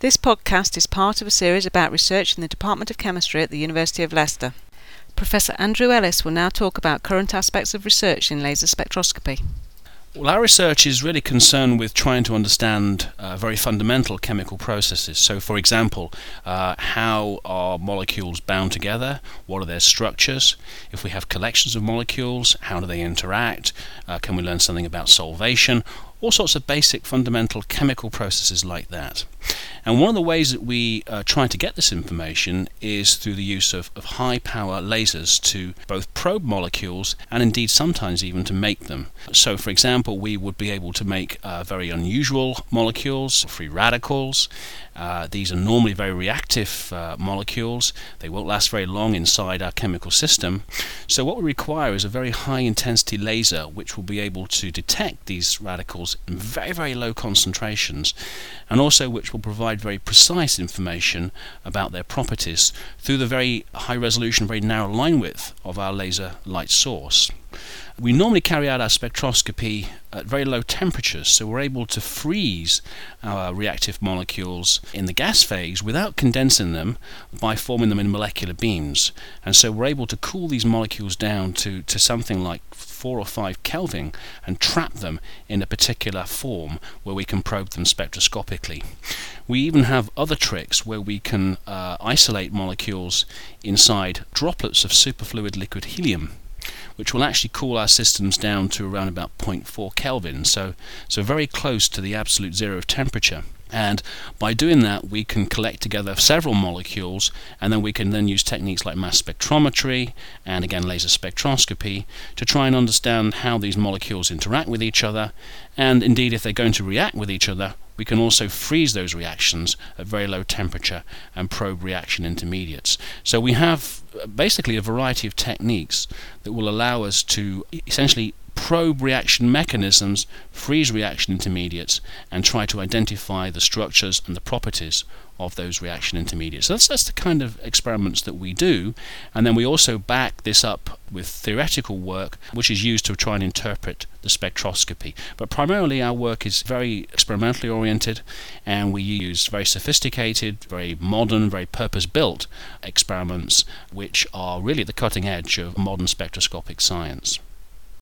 This podcast is part of a series about research in the Department of Chemistry at the University of Leicester. Professor Andrew Ellis will now talk about current aspects of research in laser spectroscopy. Well, our research is really concerned with trying to understand uh, very fundamental chemical processes. So, for example, uh, how are molecules bound together? What are their structures? If we have collections of molecules, how do they interact? Uh, can we learn something about solvation? All sorts of basic fundamental chemical processes like that. And one of the ways that we uh, try to get this information is through the use of, of high power lasers to both probe molecules and indeed sometimes even to make them. So, for example, we would be able to make uh, very unusual molecules, free radicals. Uh, these are normally very reactive uh, molecules. They won't last very long inside our chemical system. So, what we require is a very high intensity laser which will be able to detect these radicals in very, very low concentrations and also which will provide provide very precise information about their properties through the very high resolution, very narrow line width of our laser light source. We normally carry out our spectroscopy at very low temperatures, so we're able to freeze our reactive molecules in the gas phase without condensing them by forming them in molecular beams. And so we're able to cool these molecules down to, to something like 4 or 5 Kelvin and trap them in a particular form where we can probe them spectroscopically. We even have other tricks where we can uh, isolate molecules inside droplets of superfluid liquid helium which will actually cool our systems down to around about 0.4 Kelvin, so, so very close to the absolute zero of temperature. And by doing that, we can collect together several molecules, and then we can then use techniques like mass spectrometry and again laser spectroscopy to try and understand how these molecules interact with each other, and indeed, if they're going to react with each other, we can also freeze those reactions at very low temperature and probe reaction intermediates. So we have basically a variety of techniques that will allow us to essentially probe reaction mechanisms, freeze reaction intermediates, and try to identify the structures and the properties of those reaction intermediates. So that's, that's the kind of experiments that we do, and then we also back this up with theoretical work, which is used to try and interpret the spectroscopy. But primarily, our work is very experimentally oriented, and we use very sophisticated, very modern, very purpose built experiments, which are really the cutting edge of modern spectroscopic science.